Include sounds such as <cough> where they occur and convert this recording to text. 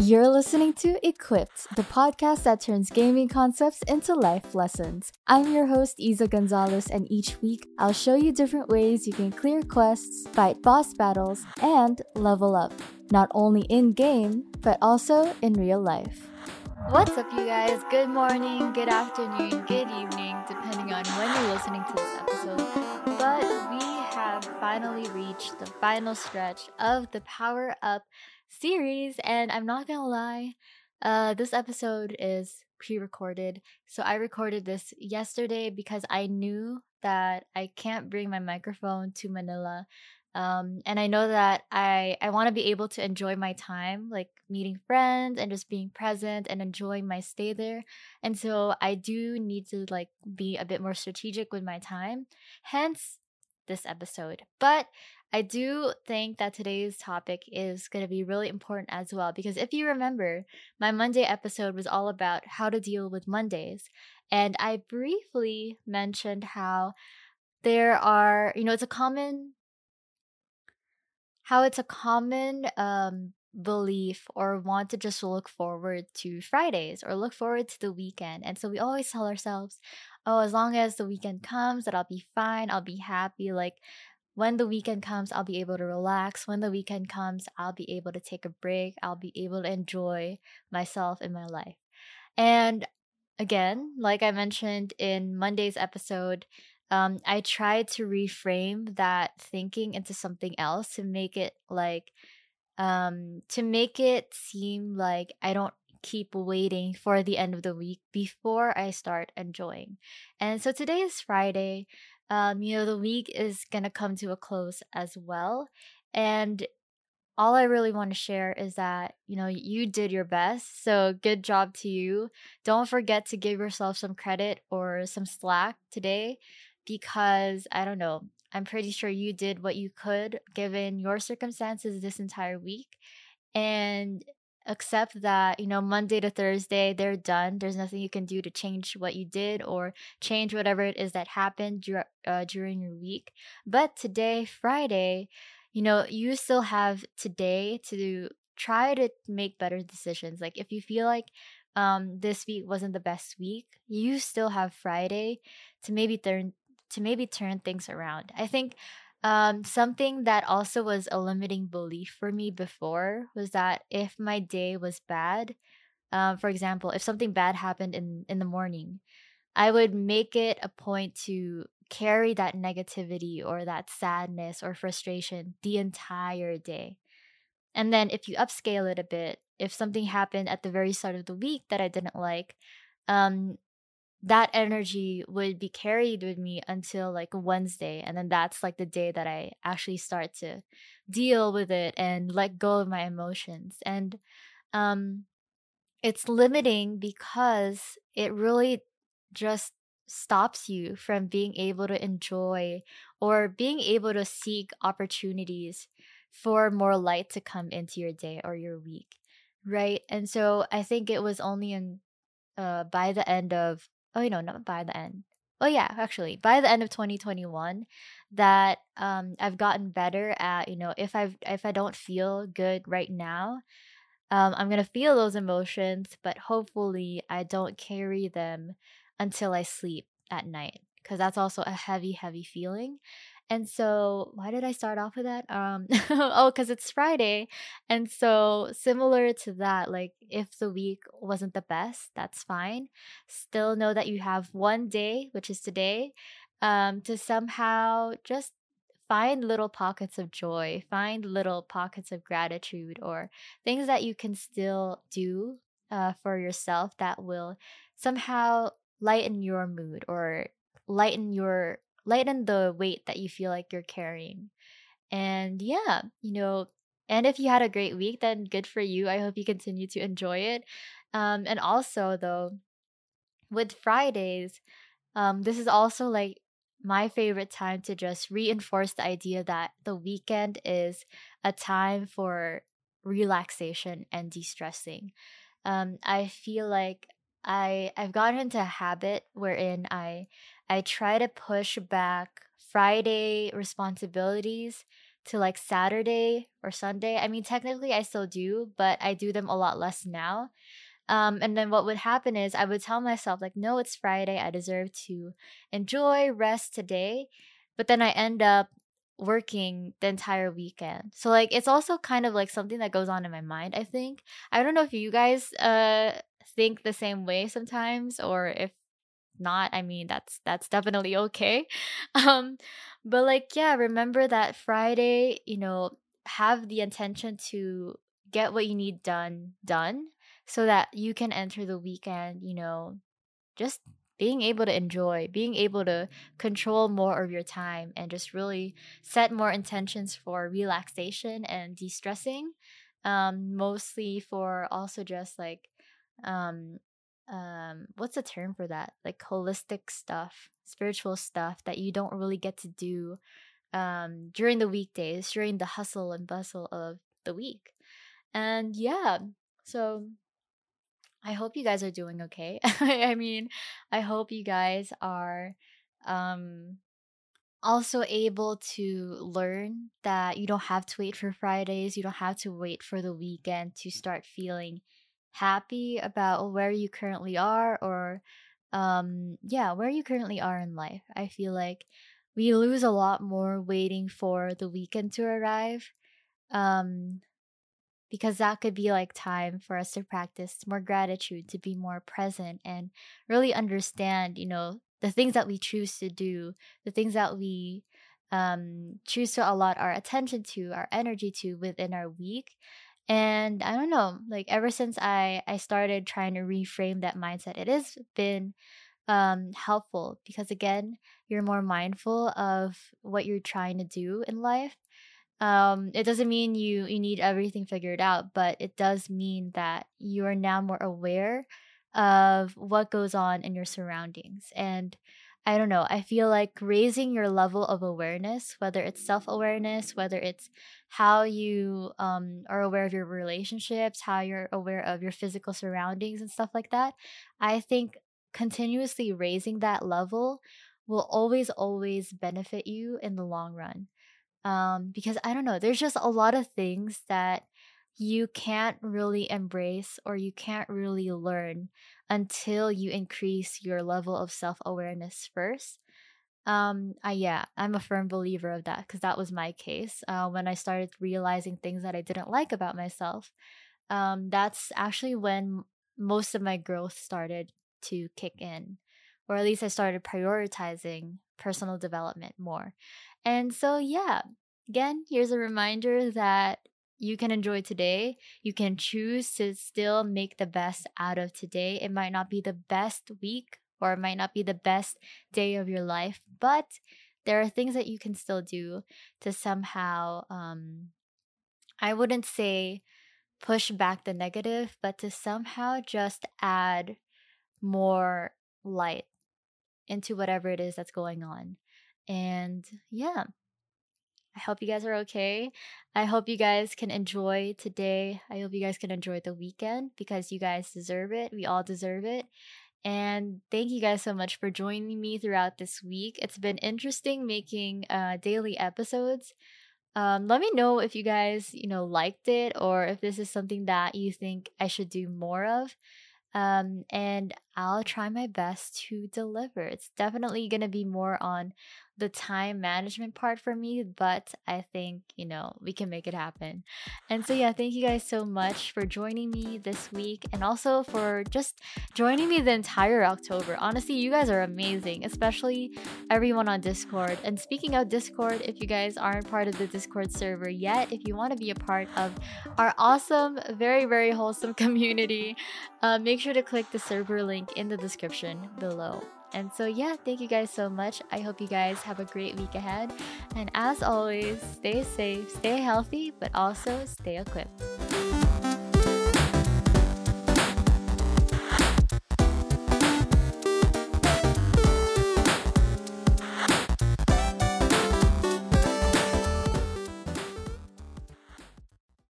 You're listening to Equipped, the podcast that turns gaming concepts into life lessons. I'm your host, Isa Gonzalez, and each week I'll show you different ways you can clear quests, fight boss battles, and level up, not only in game, but also in real life. What's up, you guys? Good morning, good afternoon, good evening, depending on when you're listening to this episode. But we have finally reached the final stretch of the Power Up series. And I'm not gonna lie, uh, this episode is pre recorded. So I recorded this yesterday because I knew that I can't bring my microphone to Manila. Um, and I know that I, I want to be able to enjoy my time, like meeting friends and just being present and enjoying my stay there. And so I do need to like be a bit more strategic with my time. Hence this episode. But I do think that today's topic is going to be really important as well because if you remember, my Monday episode was all about how to deal with Mondays. And I briefly mentioned how there are, you know, it's a common how it's a common um belief or want to just look forward to Fridays or look forward to the weekend. And so we always tell ourselves, oh, as long as the weekend comes, that I'll be fine, I'll be happy. Like when the weekend comes, I'll be able to relax. When the weekend comes, I'll be able to take a break. I'll be able to enjoy myself in my life. And again, like I mentioned in Monday's episode, um, I tried to reframe that thinking into something else to make it like, um, to make it seem like I don't keep waiting for the end of the week before I start enjoying. And so today is Friday um, you know, the week is going to come to a close as well. And all I really want to share is that, you know, you did your best. So good job to you. Don't forget to give yourself some credit or some slack today because I don't know, I'm pretty sure you did what you could given your circumstances this entire week. And accept that you know monday to thursday they're done. There's nothing you can do to change what you did or change whatever it is that happened uh, during your week. But today friday you know you still have today to try to make better decisions. Like if you feel like um this week wasn't the best week you still have friday to maybe turn to maybe turn things around. I think um, something that also was a limiting belief for me before was that if my day was bad, um, for example, if something bad happened in in the morning, I would make it a point to carry that negativity or that sadness or frustration the entire day. And then if you upscale it a bit, if something happened at the very start of the week that I didn't like, um, that energy would be carried with me until like Wednesday. And then that's like the day that I actually start to deal with it and let go of my emotions. And um, it's limiting because it really just stops you from being able to enjoy or being able to seek opportunities for more light to come into your day or your week right and so i think it was only in uh by the end of oh you know not by the end. Oh yeah actually by the end of 2021 that um i've gotten better at you know if i've if i don't feel good right now um i'm gonna feel those emotions but hopefully i don't carry them until i sleep at night because that's also a heavy heavy feeling and so, why did I start off with that? Um, <laughs> oh, because it's Friday. And so, similar to that, like if the week wasn't the best, that's fine. Still know that you have one day, which is today, um, to somehow just find little pockets of joy, find little pockets of gratitude, or things that you can still do uh, for yourself that will somehow lighten your mood or lighten your lighten the weight that you feel like you're carrying. And yeah, you know, and if you had a great week, then good for you. I hope you continue to enjoy it. Um, and also, though, with Fridays, um, this is also like my favorite time to just reinforce the idea that the weekend is a time for relaxation and de-stressing. Um, I feel like I I've gotten into a habit wherein I I try to push back Friday responsibilities to like Saturday or Sunday. I mean, technically I still do, but I do them a lot less now. Um, and then what would happen is I would tell myself, like, no, it's Friday. I deserve to enjoy, rest today. But then I end up working the entire weekend. So like it's also kind of like something that goes on in my mind, I think. I don't know if you guys uh think the same way sometimes or if not, I mean that's that's definitely okay. <laughs> Um but like yeah, remember that Friday, you know, have the intention to get what you need done done so that you can enter the weekend, you know, just being able to enjoy, being able to control more of your time and just really set more intentions for relaxation and de stressing. Um, mostly for also just like, um, um, what's the term for that? Like holistic stuff, spiritual stuff that you don't really get to do um, during the weekdays, during the hustle and bustle of the week. And yeah, so I hope you guys are doing okay. <laughs> I mean, I hope you guys are um also able to learn that you don't have to wait for Fridays, you don't have to wait for the weekend to start feeling happy about where you currently are or um yeah, where you currently are in life. I feel like we lose a lot more waiting for the weekend to arrive. Um because that could be like time for us to practice more gratitude, to be more present and really understand, you know, the things that we choose to do, the things that we um, choose to allot our attention to, our energy to within our week. And I don't know, like ever since I I started trying to reframe that mindset, it has been um helpful because again, you're more mindful of what you're trying to do in life. Um it doesn't mean you you need everything figured out but it does mean that you are now more aware of what goes on in your surroundings. And i don't know i feel like raising your level of awareness whether it's self-awareness whether it's how you um, are aware of your relationships how you're aware of your physical surroundings and stuff like that i think continuously raising that level will always always benefit you in the long run. Um, because I don't know, there's just a lot of things that you can't really embrace or you can't really learn until you increase your level of self awareness first. Um, I yeah, I'm a firm believer of that because that was my case. Uh, when I started realizing things that I didn't like about myself, um, that's actually when most of my growth started to kick in, or at least I started prioritizing personal development more. And so, yeah, again, here's a reminder that you can enjoy today. You can choose to still make the best out of today. It might not be the best week or it might not be the best day of your life, but there are things that you can still do to somehow, um, I wouldn't say push back the negative, but to somehow just add more light into whatever it is that's going on. And yeah, I hope you guys are okay. I hope you guys can enjoy today. I hope you guys can enjoy the weekend because you guys deserve it. We all deserve it. And thank you guys so much for joining me throughout this week. It's been interesting making uh, daily episodes. Um, let me know if you guys, you know, liked it or if this is something that you think I should do more of. Um, and I'll try my best to deliver. It's definitely going to be more on the time management part for me, but I think, you know, we can make it happen. And so, yeah, thank you guys so much for joining me this week and also for just joining me the entire October. Honestly, you guys are amazing, especially everyone on Discord. And speaking of Discord, if you guys aren't part of the Discord server yet, if you want to be a part of our awesome, very, very wholesome <laughs> community, uh, make sure to click the server link in the description below. And so, yeah, thank you guys so much. I hope you guys have a great week ahead. And as always, stay safe, stay healthy, but also stay equipped.